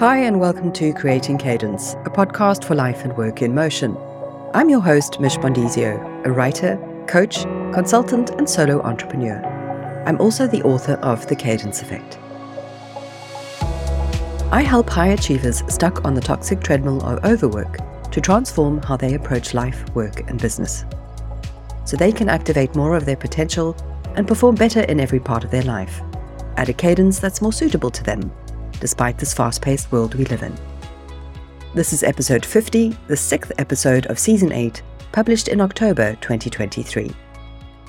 Hi, and welcome to Creating Cadence, a podcast for life and work in motion. I'm your host, Mish Bondesio, a writer, coach, consultant, and solo entrepreneur. I'm also the author of The Cadence Effect. I help high achievers stuck on the toxic treadmill of overwork to transform how they approach life, work, and business. So they can activate more of their potential and perform better in every part of their life at a cadence that's more suitable to them, despite this fast paced world we live in. This is episode 50, the sixth episode of season 8, published in October 2023.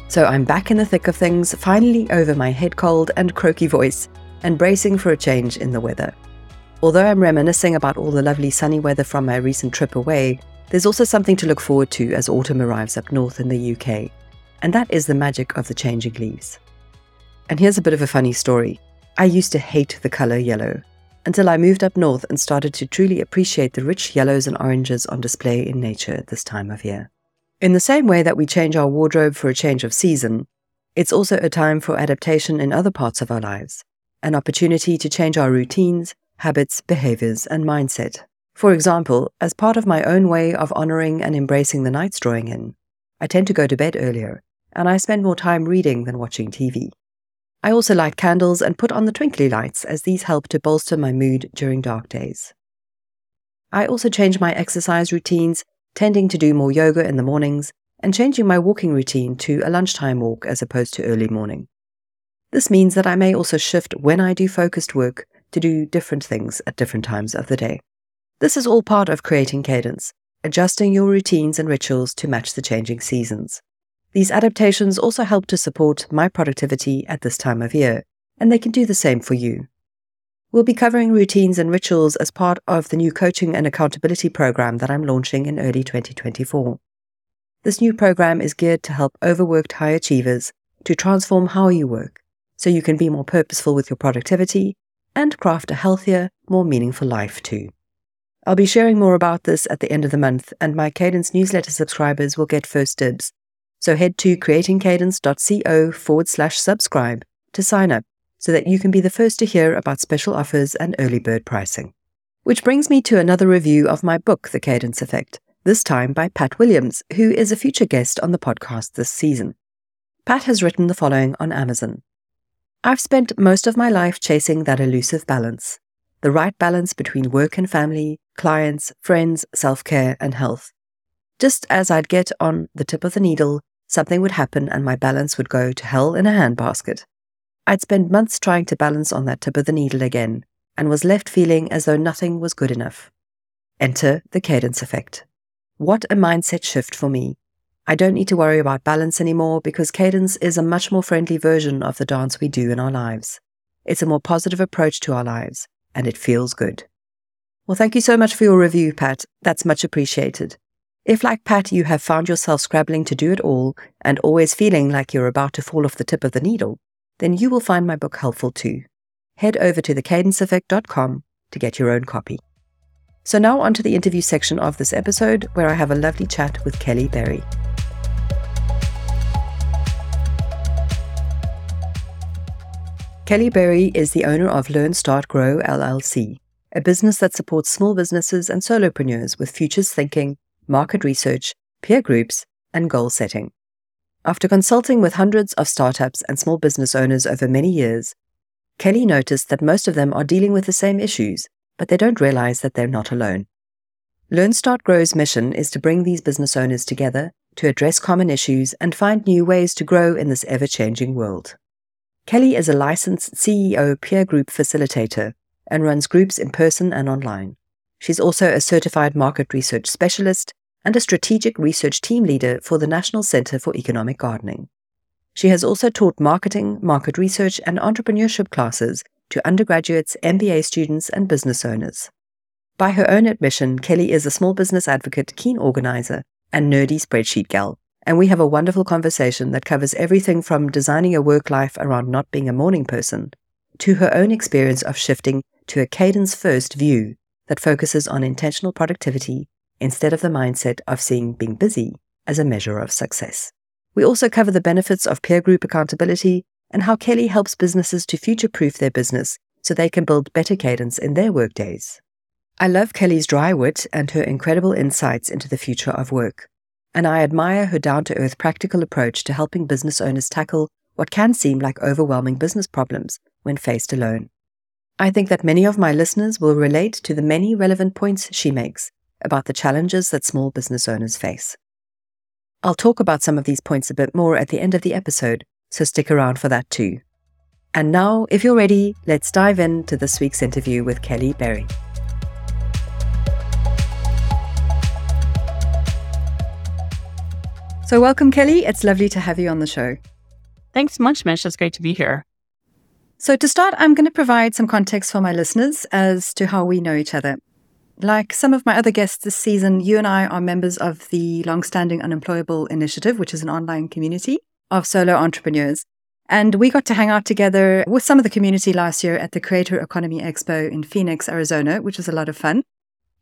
So I'm back in the thick of things, finally over my head cold and croaky voice, and bracing for a change in the weather. Although I'm reminiscing about all the lovely sunny weather from my recent trip away, there's also something to look forward to as autumn arrives up north in the UK, and that is the magic of the changing leaves. And here's a bit of a funny story. I used to hate the colour yellow until I moved up north and started to truly appreciate the rich yellows and oranges on display in nature at this time of year. In the same way that we change our wardrobe for a change of season, it's also a time for adaptation in other parts of our lives, an opportunity to change our routines, habits, behaviors, and mindset. For example, as part of my own way of honoring and embracing the nights drawing in, I tend to go to bed earlier, and I spend more time reading than watching TV. I also light candles and put on the twinkly lights as these help to bolster my mood during dark days. I also change my exercise routines, tending to do more yoga in the mornings and changing my walking routine to a lunchtime walk as opposed to early morning. This means that I may also shift when I do focused work to do different things at different times of the day. This is all part of creating cadence, adjusting your routines and rituals to match the changing seasons. These adaptations also help to support my productivity at this time of year, and they can do the same for you. We'll be covering routines and rituals as part of the new coaching and accountability program that I'm launching in early 2024. This new program is geared to help overworked high achievers to transform how you work so you can be more purposeful with your productivity and craft a healthier, more meaningful life too. I'll be sharing more about this at the end of the month, and my Cadence newsletter subscribers will get first dibs. So head to creatingcadence.co forward slash subscribe to sign up so that you can be the first to hear about special offers and early bird pricing. Which brings me to another review of my book, The Cadence Effect, this time by Pat Williams, who is a future guest on the podcast this season. Pat has written the following on Amazon. I've spent most of my life chasing that elusive balance the right balance between work and family, clients, friends, self care, and health. Just as I'd get on the tip of the needle, something would happen and my balance would go to hell in a handbasket. I'd spend months trying to balance on that tip of the needle again and was left feeling as though nothing was good enough. Enter the cadence effect. What a mindset shift for me. I don't need to worry about balance anymore because cadence is a much more friendly version of the dance we do in our lives. It's a more positive approach to our lives, and it feels good. Well, thank you so much for your review, Pat. That's much appreciated. If, like Pat, you have found yourself scrabbling to do it all and always feeling like you're about to fall off the tip of the needle, then you will find my book helpful too. Head over to thecadenceeffect.com to get your own copy. So, now on to the interview section of this episode, where I have a lovely chat with Kelly Berry. Kelly Berry is the owner of Learn Start Grow LLC, a business that supports small businesses and solopreneurs with futures thinking, market research, peer groups, and goal setting. After consulting with hundreds of startups and small business owners over many years, Kelly noticed that most of them are dealing with the same issues, but they don't realize that they're not alone. Learn Start Grow's mission is to bring these business owners together to address common issues and find new ways to grow in this ever changing world. Kelly is a licensed CEO peer group facilitator and runs groups in person and online. She's also a certified market research specialist and a strategic research team leader for the National Center for Economic Gardening. She has also taught marketing, market research, and entrepreneurship classes to undergraduates, MBA students, and business owners. By her own admission, Kelly is a small business advocate, keen organizer, and nerdy spreadsheet gal and we have a wonderful conversation that covers everything from designing a work life around not being a morning person to her own experience of shifting to a cadence first view that focuses on intentional productivity instead of the mindset of seeing being busy as a measure of success. We also cover the benefits of peer group accountability and how Kelly helps businesses to future proof their business so they can build better cadence in their workdays. I love Kelly's dry wit and her incredible insights into the future of work. And I admire her down to earth practical approach to helping business owners tackle what can seem like overwhelming business problems when faced alone. I think that many of my listeners will relate to the many relevant points she makes about the challenges that small business owners face. I'll talk about some of these points a bit more at the end of the episode, so stick around for that too. And now, if you're ready, let's dive into this week's interview with Kelly Berry. So, welcome, Kelly. It's lovely to have you on the show. Thanks much, Mish. It's great to be here. So, to start, I'm going to provide some context for my listeners as to how we know each other. Like some of my other guests this season, you and I are members of the Longstanding Unemployable Initiative, which is an online community of solo entrepreneurs. And we got to hang out together with some of the community last year at the Creator Economy Expo in Phoenix, Arizona, which was a lot of fun.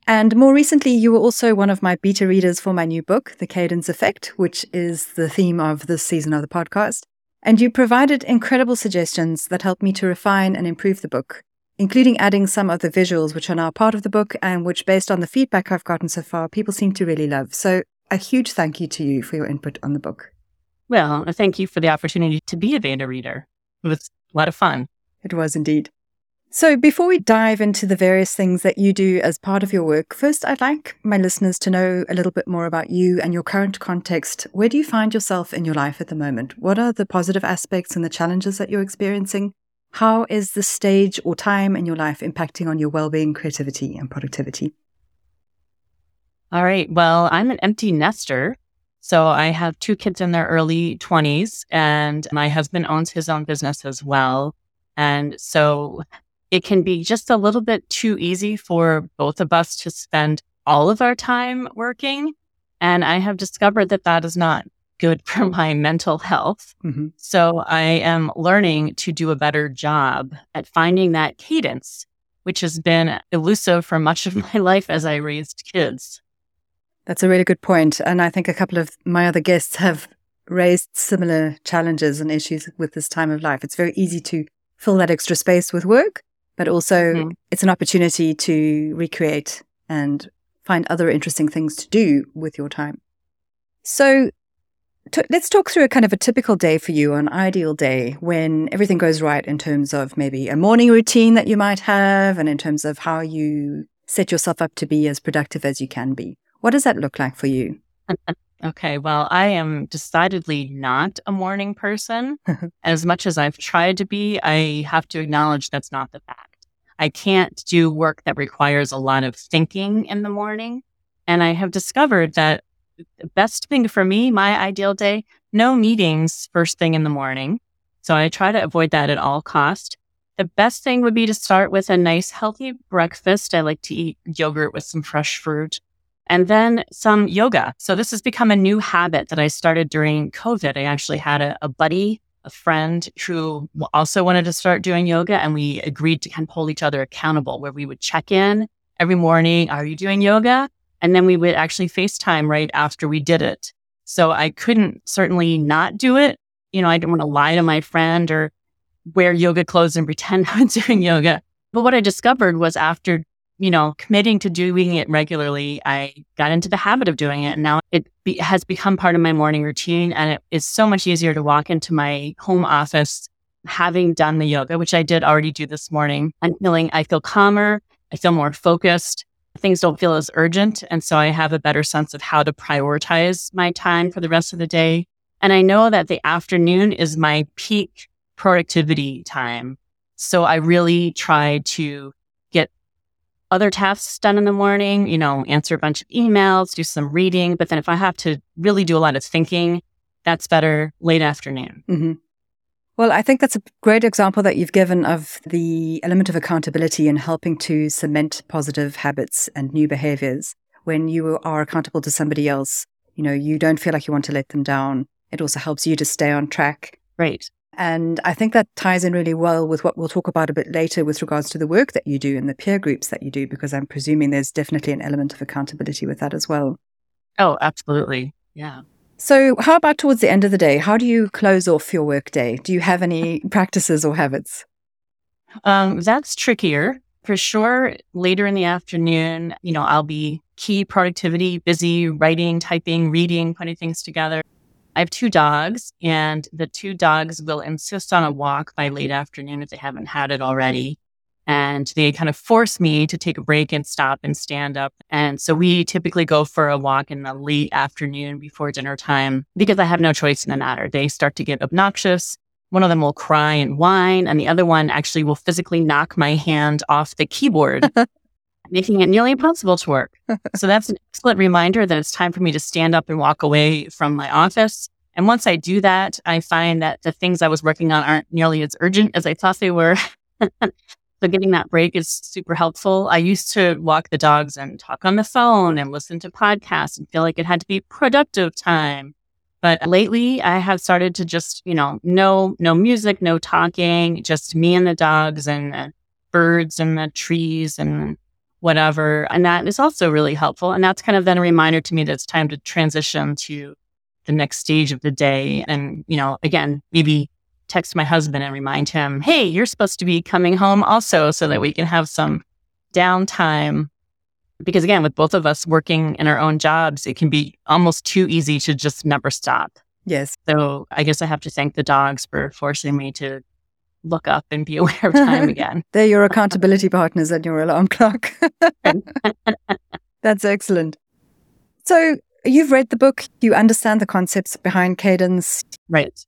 And more recently, you were also one of my beta readers for my new book, The Cadence Effect, which is the theme of this season of the podcast. And you provided incredible suggestions that helped me to refine and improve the book, including adding some of the visuals which are now part of the book and which, based on the feedback I've gotten so far, people seem to really love. So, a huge thank you to you for your input on the book. Well, thank you for the opportunity to be a beta reader. It was a lot of fun. It was indeed. So, before we dive into the various things that you do as part of your work, first, I'd like my listeners to know a little bit more about you and your current context. Where do you find yourself in your life at the moment? What are the positive aspects and the challenges that you're experiencing? How is the stage or time in your life impacting on your well being, creativity, and productivity? All right. Well, I'm an empty nester. So I have two kids in their early 20s, and my husband owns his own business as well. And so it can be just a little bit too easy for both of us to spend all of our time working. And I have discovered that that is not good for my mental health. Mm-hmm. So I am learning to do a better job at finding that cadence, which has been elusive for much of my life as I raised kids. That's a really good point. And I think a couple of my other guests have raised similar challenges and issues with this time of life. It's very easy to fill that extra space with work, but also mm-hmm. it's an opportunity to recreate and find other interesting things to do with your time. So t- let's talk through a kind of a typical day for you, an ideal day when everything goes right in terms of maybe a morning routine that you might have and in terms of how you set yourself up to be as productive as you can be. What does that look like for you? Okay, well, I am decidedly not a morning person. as much as I've tried to be, I have to acknowledge that's not the fact. I can't do work that requires a lot of thinking in the morning. And I have discovered that best thing for me, my ideal day, no meetings first thing in the morning. So I try to avoid that at all cost. The best thing would be to start with a nice healthy breakfast. I like to eat yogurt with some fresh fruit and then some yoga. So this has become a new habit that I started during COVID. I actually had a, a buddy a friend who also wanted to start doing yoga and we agreed to kind of hold each other accountable where we would check in every morning. Are you doing yoga? And then we would actually FaceTime right after we did it. So I couldn't certainly not do it. You know, I didn't want to lie to my friend or wear yoga clothes and pretend I was doing yoga. But what I discovered was after you know, committing to doing it regularly, I got into the habit of doing it. And now it be, has become part of my morning routine. And it is so much easier to walk into my home office having done the yoga, which I did already do this morning. I'm feeling, I feel calmer. I feel more focused. Things don't feel as urgent. And so I have a better sense of how to prioritize my time for the rest of the day. And I know that the afternoon is my peak productivity time. So I really try to get other tasks done in the morning, you know, answer a bunch of emails, do some reading. But then if I have to really do a lot of thinking, that's better late afternoon. Mm-hmm. Well, I think that's a great example that you've given of the element of accountability in helping to cement positive habits and new behaviors. When you are accountable to somebody else, you know, you don't feel like you want to let them down. It also helps you to stay on track. Right. And I think that ties in really well with what we'll talk about a bit later with regards to the work that you do and the peer groups that you do, because I'm presuming there's definitely an element of accountability with that as well. Oh, absolutely. Yeah. So, how about towards the end of the day? How do you close off your work day? Do you have any practices or habits? Um, that's trickier for sure. Later in the afternoon, you know, I'll be key productivity, busy writing, typing, reading, putting things together. I have two dogs, and the two dogs will insist on a walk by late afternoon if they haven't had it already. And they kind of force me to take a break and stop and stand up. And so we typically go for a walk in the late afternoon before dinner time because I have no choice in the matter. They start to get obnoxious. One of them will cry and whine, and the other one actually will physically knock my hand off the keyboard, making it nearly impossible to work. so that's an excellent reminder that it's time for me to stand up and walk away from my office. And once I do that, I find that the things I was working on aren't nearly as urgent as I thought they were. So getting that break is super helpful. I used to walk the dogs and talk on the phone and listen to podcasts and feel like it had to be productive time. But lately I have started to just, you know, no, no music, no talking, just me and the dogs and the birds and the trees and whatever. And that is also really helpful. And that's kind of then a reminder to me that it's time to transition to the next stage of the day. And, you know, again, maybe text my husband and remind him, hey, you're supposed to be coming home also so that we can have some downtime. Because again, with both of us working in our own jobs, it can be almost too easy to just never stop. Yes. So I guess I have to thank the dogs for forcing me to look up and be aware of time again. They're your accountability partners and your alarm clock. That's excellent. So you've read the book, you understand the concepts behind cadence. Right.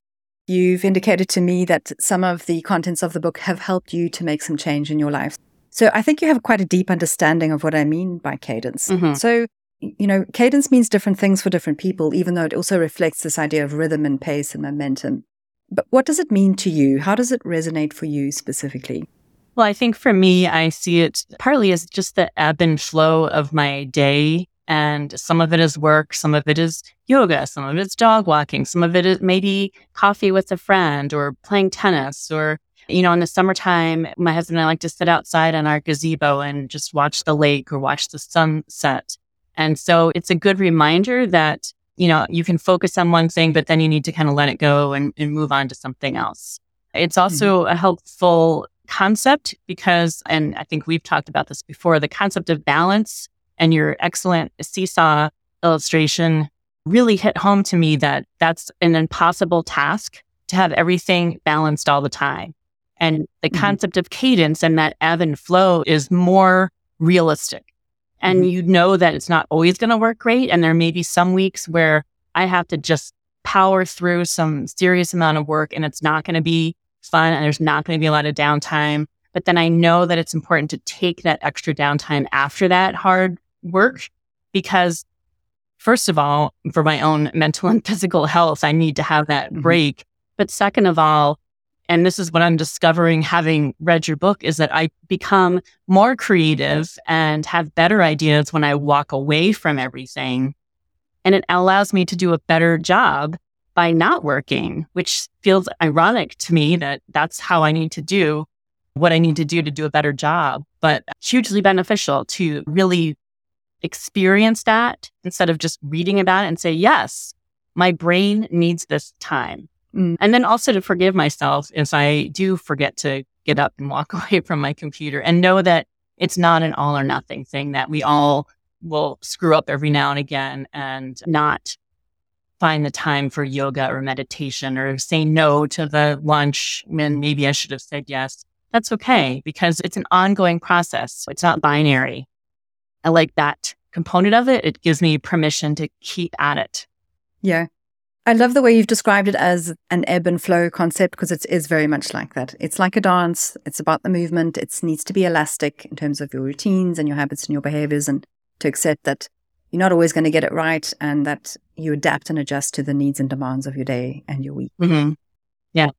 You've indicated to me that some of the contents of the book have helped you to make some change in your life. So I think you have quite a deep understanding of what I mean by cadence. Mm-hmm. So, you know, cadence means different things for different people, even though it also reflects this idea of rhythm and pace and momentum. But what does it mean to you? How does it resonate for you specifically? Well, I think for me, I see it partly as just the ebb and flow of my day and some of it is work, some of it is yoga, some of it's dog walking, some of it is maybe coffee with a friend or playing tennis or you know, in the summertime, my husband and I like to sit outside on our gazebo and just watch the lake or watch the sunset. And so it's a good reminder that, you know, you can focus on one thing, but then you need to kind of let it go and, and move on to something else. It's also mm-hmm. a helpful concept because, and I think we've talked about this before, the concept of balance and your excellent seesaw illustration really hit home to me that that's an impossible task to have everything balanced all the time. And the mm-hmm. concept of cadence and that ebb and flow is more realistic. And mm-hmm. you know that it's not always going to work great. And there may be some weeks where I have to just power through some serious amount of work and it's not going to be fun and there's not going to be a lot of downtime. But then I know that it's important to take that extra downtime after that hard work because first of all, for my own mental and physical health, I need to have that mm-hmm. break. But second of all, and this is what I'm discovering having read your book is that I become more creative and have better ideas when I walk away from everything. And it allows me to do a better job by not working, which feels ironic to me that that's how I need to do what I need to do to do a better job, but hugely beneficial to really experience that instead of just reading about it and say, yes, my brain needs this time. Mm. And then also to forgive myself if I do forget to get up and walk away from my computer and know that it's not an all or nothing thing that we all will screw up every now and again and not find the time for yoga or meditation or say no to the lunch when maybe I should have said yes. That's okay because it's an ongoing process. It's not binary. I like that component of it. It gives me permission to keep at it. Yeah. I love the way you've described it as an ebb and flow concept because it is very much like that. It's like a dance. It's about the movement. It needs to be elastic in terms of your routines and your habits and your behaviors and to accept that you're not always going to get it right and that you adapt and adjust to the needs and demands of your day and your week. Mm-hmm. Yeah.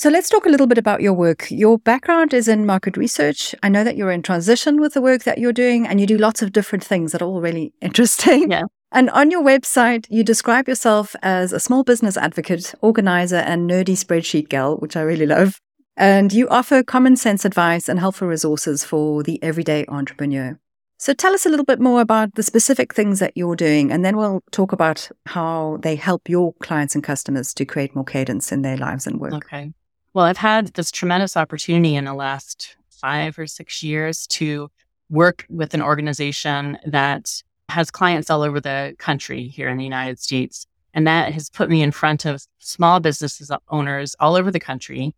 So let's talk a little bit about your work. Your background is in market research. I know that you're in transition with the work that you're doing and you do lots of different things that are all really interesting. Yeah. And on your website, you describe yourself as a small business advocate, organizer, and nerdy spreadsheet gal, which I really love. And you offer common sense advice and helpful resources for the everyday entrepreneur. So tell us a little bit more about the specific things that you're doing, and then we'll talk about how they help your clients and customers to create more cadence in their lives and work. Okay. Well, I've had this tremendous opportunity in the last five or six years to work with an organization that has clients all over the country here in the United States. And that has put me in front of small businesses owners all over the country,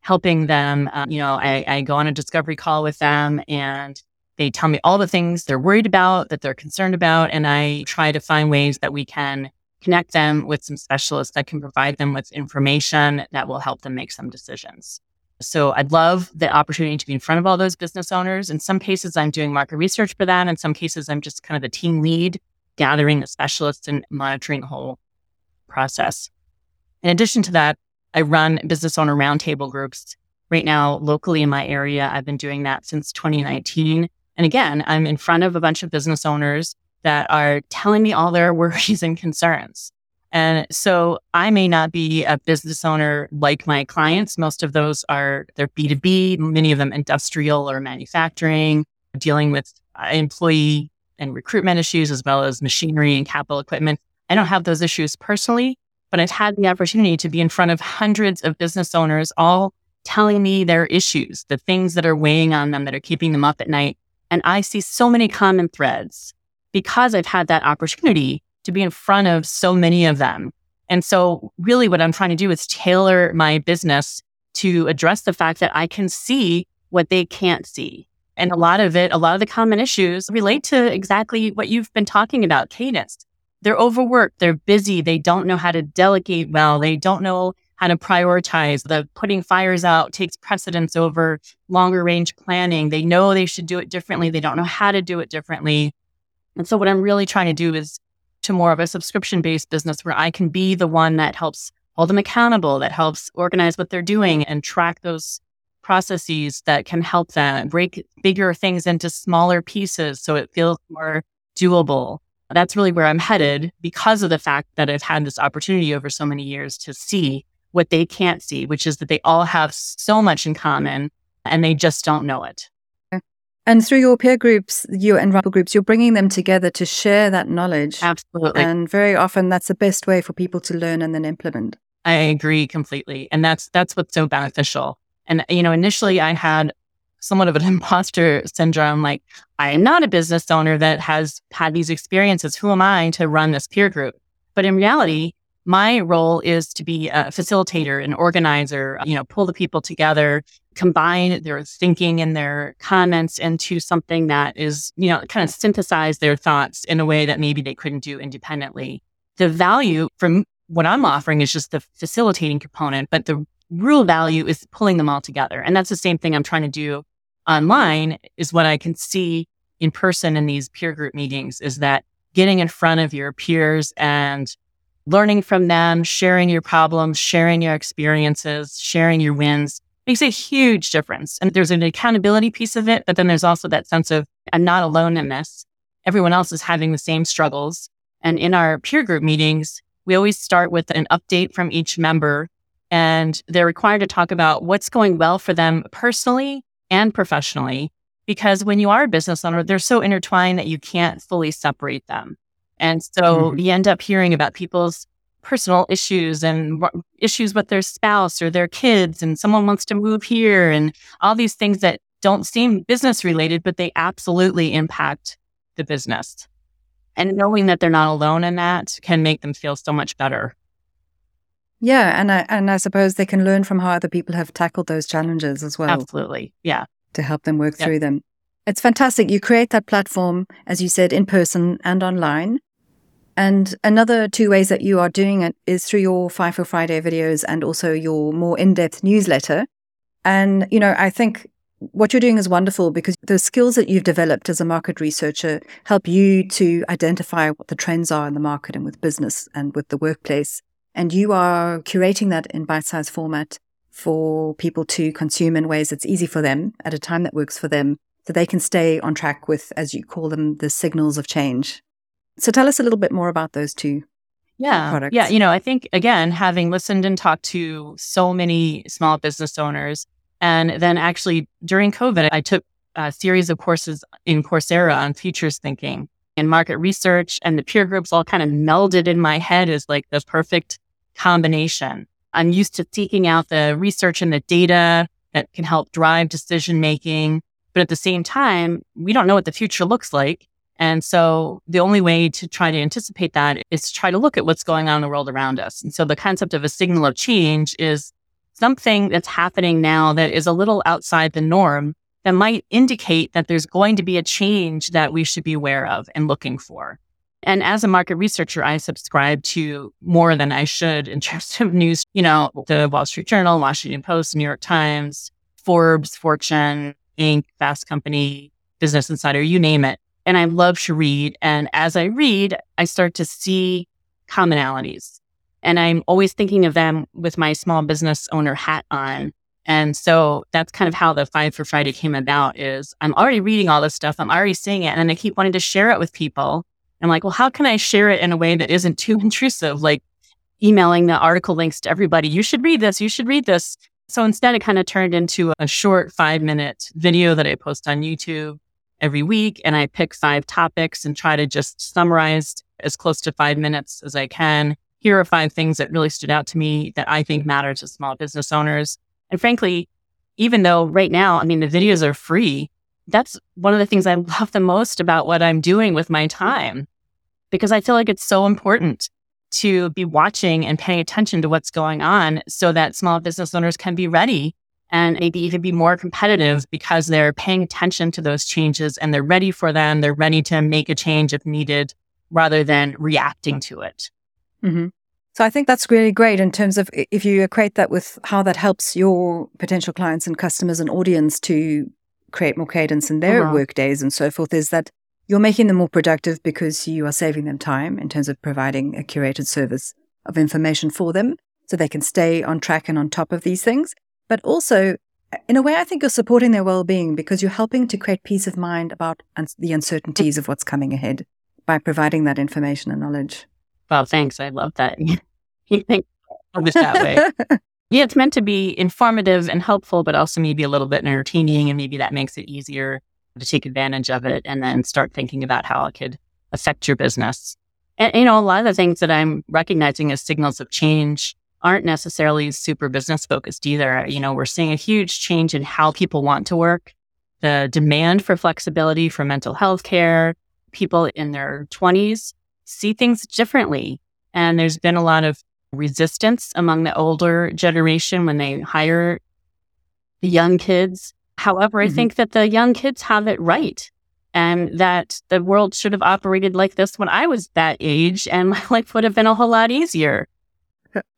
helping them. Um, you know, I, I go on a discovery call with them and they tell me all the things they're worried about, that they're concerned about. And I try to find ways that we can connect them with some specialists that can provide them with information that will help them make some decisions. So I'd love the opportunity to be in front of all those business owners. In some cases, I'm doing market research for that. In some cases, I'm just kind of the team lead, gathering the specialists and monitoring the whole process. In addition to that, I run business owner roundtable groups right now locally in my area. I've been doing that since 2019. And again, I'm in front of a bunch of business owners that are telling me all their worries and concerns. And so I may not be a business owner like my clients. Most of those are they're B2B, many of them industrial or manufacturing, dealing with uh, employee and recruitment issues as well as machinery and capital equipment. I don't have those issues personally, but I've had the opportunity to be in front of hundreds of business owners all telling me their issues, the things that are weighing on them that are keeping them up at night. And I see so many common threads because I've had that opportunity to be in front of so many of them. And so, really, what I'm trying to do is tailor my business to address the fact that I can see what they can't see. And a lot of it, a lot of the common issues relate to exactly what you've been talking about, Cadence. They're overworked, they're busy, they don't know how to delegate well, they don't know how to prioritize. The putting fires out takes precedence over longer range planning. They know they should do it differently, they don't know how to do it differently. And so, what I'm really trying to do is to more of a subscription based business where I can be the one that helps hold them accountable, that helps organize what they're doing and track those processes that can help them break bigger things into smaller pieces so it feels more doable. That's really where I'm headed because of the fact that I've had this opportunity over so many years to see what they can't see, which is that they all have so much in common and they just don't know it. And through your peer groups, your environmental groups, you're bringing them together to share that knowledge. Absolutely. And very often that's the best way for people to learn and then implement. I agree completely. And that's that's what's so beneficial. And you know, initially I had somewhat of an imposter syndrome like I am not a business owner that has had these experiences. Who am I to run this peer group? But in reality, my role is to be a facilitator, an organizer, you know, pull the people together combine their thinking and their comments into something that is, you know, kind of synthesize their thoughts in a way that maybe they couldn't do independently. The value from what I'm offering is just the facilitating component, but the real value is pulling them all together. And that's the same thing I'm trying to do online is what I can see in person in these peer group meetings is that getting in front of your peers and learning from them, sharing your problems, sharing your experiences, sharing your wins makes a huge difference. And there's an accountability piece of it, but then there's also that sense of I'm not alone in this. Everyone else is having the same struggles. And in our peer group meetings, we always start with an update from each member and they're required to talk about what's going well for them personally and professionally. Because when you are a business owner, they're so intertwined that you can't fully separate them. And so mm-hmm. you end up hearing about people's personal issues and issues with their spouse or their kids and someone wants to move here and all these things that don't seem business related but they absolutely impact the business. And knowing that they're not alone in that can make them feel so much better. Yeah and i and i suppose they can learn from how other people have tackled those challenges as well. Absolutely yeah. To help them work yep. through them. It's fantastic. You create that platform as you said in person and online and another two ways that you are doing it is through your Five for Friday videos and also your more in depth newsletter. And, you know, I think what you're doing is wonderful because the skills that you've developed as a market researcher help you to identify what the trends are in the market and with business and with the workplace. And you are curating that in bite sized format for people to consume in ways that's easy for them at a time that works for them so they can stay on track with, as you call them, the signals of change. So tell us a little bit more about those two yeah. Products. Yeah. You know, I think, again, having listened and talked to so many small business owners, and then actually during COVID, I took a series of courses in Coursera on futures thinking and market research, and the peer groups all kind of melded in my head as like the perfect combination. I'm used to seeking out the research and the data that can help drive decision making. But at the same time, we don't know what the future looks like. And so the only way to try to anticipate that is to try to look at what's going on in the world around us. And so the concept of a signal of change is something that's happening now that is a little outside the norm that might indicate that there's going to be a change that we should be aware of and looking for. And as a market researcher, I subscribe to more than I should in terms of news, you know, the Wall Street Journal, Washington Post, New York Times, Forbes, Fortune, Inc., Fast Company, Business Insider, you name it. And I love to read. And as I read, I start to see commonalities. And I'm always thinking of them with my small business owner hat on. And so that's kind of how the Five for Friday came about is I'm already reading all this stuff. I'm already seeing it. And I keep wanting to share it with people. I'm like, well, how can I share it in a way that isn't too intrusive? Like emailing the article links to everybody. You should read this. You should read this. So instead, it kind of turned into a short five minute video that I post on YouTube every week. And I pick five topics and try to just summarize as close to five minutes as I can. Here are five things that really stood out to me that I think matter to small business owners. And frankly, even though right now, I mean, the videos are free, that's one of the things I love the most about what I'm doing with my time because I feel like it's so important to be watching and paying attention to what's going on so that small business owners can be ready and maybe even be more competitive because they're paying attention to those changes and they're ready for them. They're ready to make a change if needed rather than reacting to it. Mm-hmm. So I think that's really great in terms of if you equate that with how that helps your potential clients and customers and audience to create more cadence in their uh-huh. work days and so forth, is that you're making them more productive because you are saving them time in terms of providing a curated service of information for them so they can stay on track and on top of these things. But also, uh, in a way, I think you're supporting their well being because you're helping to create peace of mind about un- the uncertainties of what's coming ahead by providing that information and knowledge. Well, thanks. I love that. you think of that way. yeah, it's meant to be informative and helpful, but also maybe a little bit entertaining. And maybe that makes it easier to take advantage of it and then start thinking about how it could affect your business. And, you know, a lot of the things that I'm recognizing as signals of change aren't necessarily super business focused either. You know, we're seeing a huge change in how people want to work, the demand for flexibility for mental health care. People in their 20s see things differently. And there's been a lot of resistance among the older generation when they hire the young kids However, I mm-hmm. think that the young kids have it right and that the world should have operated like this when I was that age and my life would have been a whole lot easier.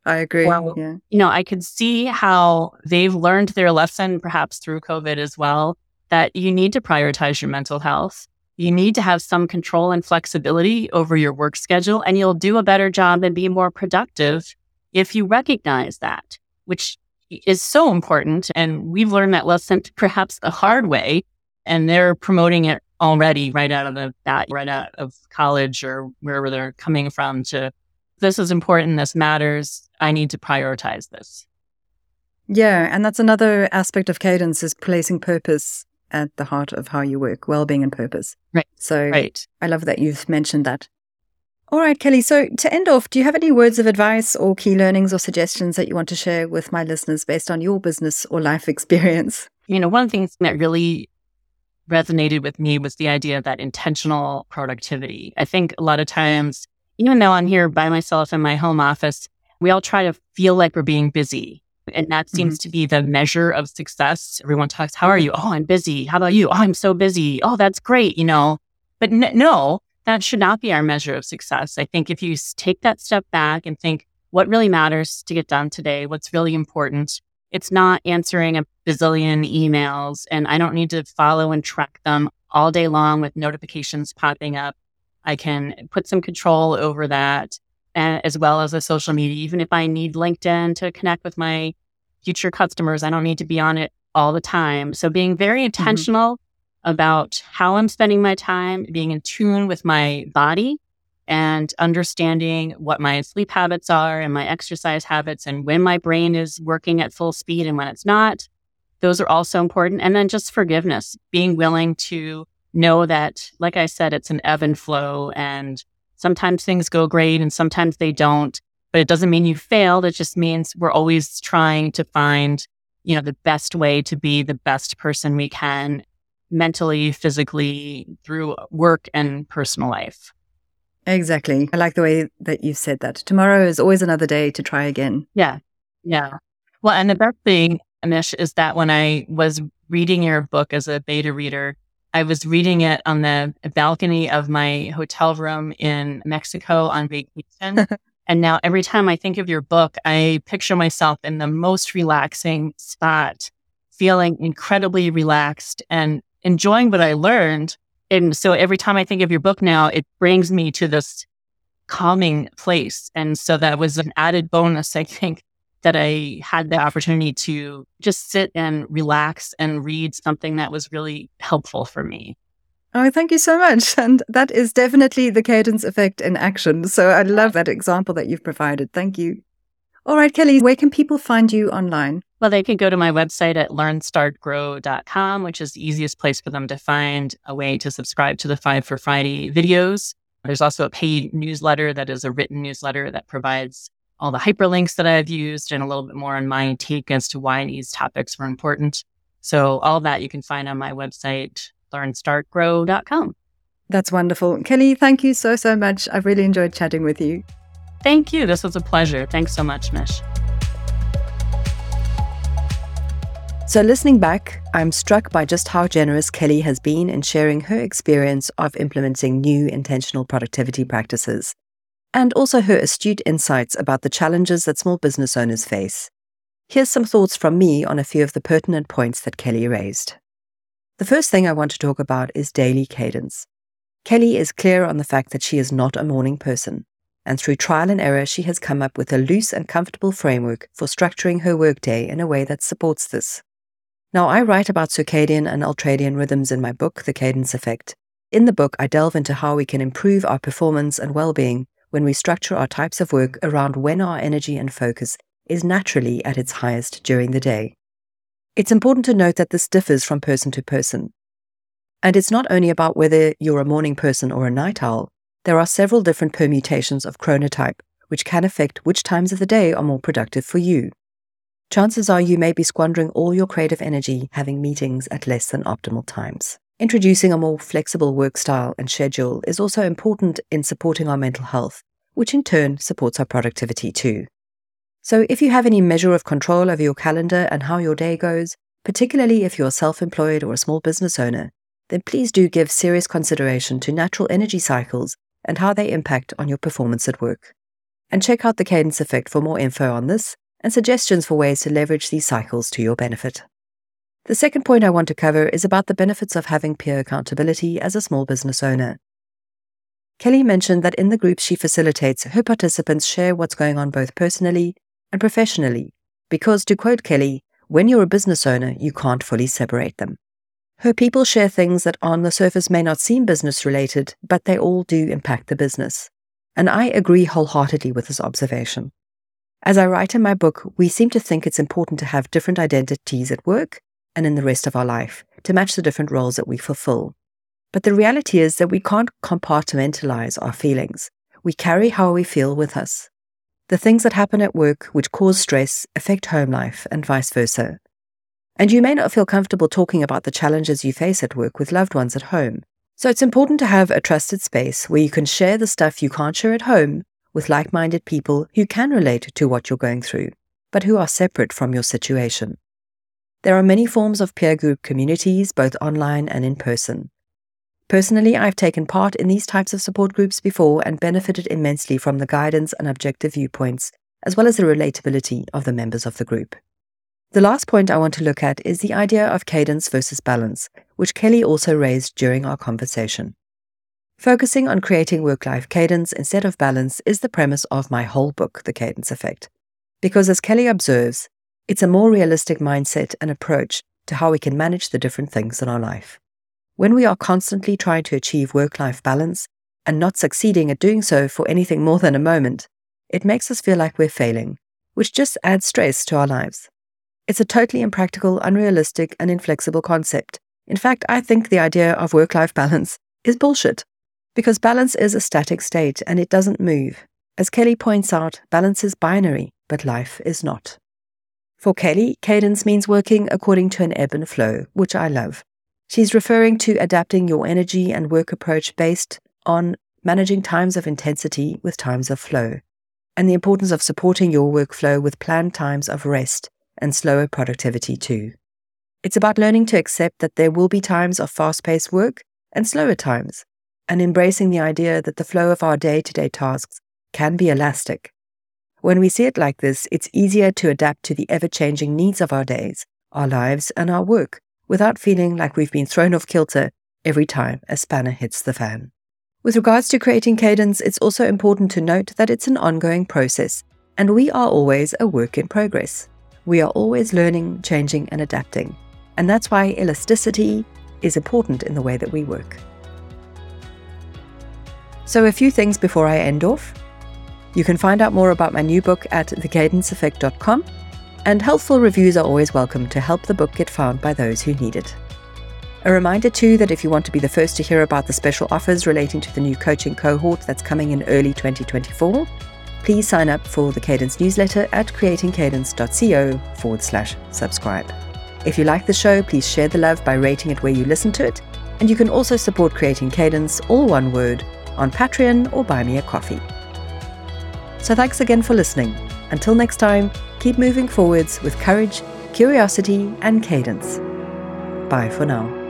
I agree. Well, yeah. you know, I could see how they've learned their lesson perhaps through COVID as well, that you need to prioritize your mental health. You need to have some control and flexibility over your work schedule, and you'll do a better job and be more productive if you recognize that, which is so important. And we've learned that lesson perhaps the hard way. And they're promoting it already right out of the bat, right out of college or wherever they're coming from to this is important, this matters. I need to prioritize this. Yeah. And that's another aspect of cadence is placing purpose at the heart of how you work, well being and purpose. Right. So right. I love that you've mentioned that. All right, Kelly. So to end off, do you have any words of advice or key learnings or suggestions that you want to share with my listeners based on your business or life experience? You know, one of the things that really resonated with me was the idea of that intentional productivity. I think a lot of times, even though I'm here by myself in my home office, we all try to feel like we're being busy. And that seems mm-hmm. to be the measure of success. Everyone talks, How are you? Oh, I'm busy. How about you? Oh, I'm so busy. Oh, that's great. You know, but n- no, that should not be our measure of success. I think if you take that step back and think what really matters to get done today, what's really important, it's not answering a bazillion emails and I don't need to follow and track them all day long with notifications popping up. I can put some control over that as well as a social media. Even if I need LinkedIn to connect with my future customers, I don't need to be on it all the time. So being very mm-hmm. intentional mm-hmm about how I'm spending my time, being in tune with my body and understanding what my sleep habits are and my exercise habits and when my brain is working at full speed and when it's not. Those are also important. And then just forgiveness, being willing to know that, like I said, it's an ebb and flow and sometimes things go great and sometimes they don't. but it doesn't mean you failed. It just means we're always trying to find, you know, the best way to be the best person we can mentally, physically, through work and personal life. Exactly. I like the way that you said that. Tomorrow is always another day to try again. Yeah. Yeah. Well, and the best thing, Anish, is that when I was reading your book as a beta reader, I was reading it on the balcony of my hotel room in Mexico on vacation. and now every time I think of your book, I picture myself in the most relaxing spot, feeling incredibly relaxed and enjoying what I learned. And so every time I think of your book now, it brings me to this calming place. And so that was an added bonus, I think, that I had the opportunity to just sit and relax and read something that was really helpful for me. Oh, thank you so much. And that is definitely the cadence effect in action. So I love that example that you've provided. Thank you. All right, Kelly, where can people find you online? Well, they can go to my website at learnstartgrow.com, which is the easiest place for them to find a way to subscribe to the Five for Friday videos. There's also a paid newsletter that is a written newsletter that provides all the hyperlinks that I've used and a little bit more on my take as to why these topics were important. So all that you can find on my website, learnstartgrow.com. That's wonderful. Kelly, thank you so, so much. I've really enjoyed chatting with you. Thank you. This was a pleasure. Thanks so much, Mish. So, listening back, I'm struck by just how generous Kelly has been in sharing her experience of implementing new intentional productivity practices, and also her astute insights about the challenges that small business owners face. Here's some thoughts from me on a few of the pertinent points that Kelly raised. The first thing I want to talk about is daily cadence. Kelly is clear on the fact that she is not a morning person and through trial and error, she has come up with a loose and comfortable framework for structuring her workday in a way that supports this. Now, I write about circadian and ultradian rhythms in my book, The Cadence Effect. In the book, I delve into how we can improve our performance and well being when we structure our types of work around when our energy and focus is naturally at its highest during the day. It's important to note that this differs from person to person. And it's not only about whether you're a morning person or a night owl, there are several different permutations of chronotype, which can affect which times of the day are more productive for you. Chances are you may be squandering all your creative energy having meetings at less than optimal times. Introducing a more flexible work style and schedule is also important in supporting our mental health, which in turn supports our productivity too. So, if you have any measure of control over your calendar and how your day goes, particularly if you're self employed or a small business owner, then please do give serious consideration to natural energy cycles and how they impact on your performance at work. And check out the Cadence Effect for more info on this and suggestions for ways to leverage these cycles to your benefit. The second point I want to cover is about the benefits of having peer accountability as a small business owner. Kelly mentioned that in the groups she facilitates, her participants share what's going on both personally and professionally, because, to quote Kelly, when you're a business owner, you can't fully separate them. Her people share things that on the surface may not seem business related, but they all do impact the business. And I agree wholeheartedly with this observation. As I write in my book, we seem to think it's important to have different identities at work and in the rest of our life to match the different roles that we fulfill. But the reality is that we can't compartmentalize our feelings. We carry how we feel with us. The things that happen at work which cause stress affect home life and vice versa. And you may not feel comfortable talking about the challenges you face at work with loved ones at home. So it's important to have a trusted space where you can share the stuff you can't share at home with like minded people who can relate to what you're going through, but who are separate from your situation. There are many forms of peer group communities, both online and in person. Personally, I've taken part in these types of support groups before and benefited immensely from the guidance and objective viewpoints, as well as the relatability of the members of the group. The last point I want to look at is the idea of cadence versus balance, which Kelly also raised during our conversation. Focusing on creating work life cadence instead of balance is the premise of my whole book, The Cadence Effect. Because as Kelly observes, it's a more realistic mindset and approach to how we can manage the different things in our life. When we are constantly trying to achieve work life balance and not succeeding at doing so for anything more than a moment, it makes us feel like we're failing, which just adds stress to our lives. It's a totally impractical, unrealistic, and inflexible concept. In fact, I think the idea of work life balance is bullshit because balance is a static state and it doesn't move. As Kelly points out, balance is binary, but life is not. For Kelly, cadence means working according to an ebb and flow, which I love. She's referring to adapting your energy and work approach based on managing times of intensity with times of flow, and the importance of supporting your workflow with planned times of rest and slower productivity too. It's about learning to accept that there will be times of fast paced work and slower times, and embracing the idea that the flow of our day to day tasks can be elastic. When we see it like this, it's easier to adapt to the ever changing needs of our days, our lives, and our work without feeling like we've been thrown off kilter every time a spanner hits the fan. With regards to creating cadence, it's also important to note that it's an ongoing process, and we are always a work in progress. We are always learning, changing, and adapting. And that's why elasticity is important in the way that we work. So, a few things before I end off. You can find out more about my new book at thecadenceeffect.com, and helpful reviews are always welcome to help the book get found by those who need it. A reminder too that if you want to be the first to hear about the special offers relating to the new coaching cohort that's coming in early 2024, please sign up for the Cadence newsletter at creatingcadence.co forward slash subscribe. If you like the show, please share the love by rating it where you listen to it, and you can also support Creating Cadence, all one word, on Patreon or buy me a coffee. So thanks again for listening. Until next time, keep moving forwards with courage, curiosity, and cadence. Bye for now.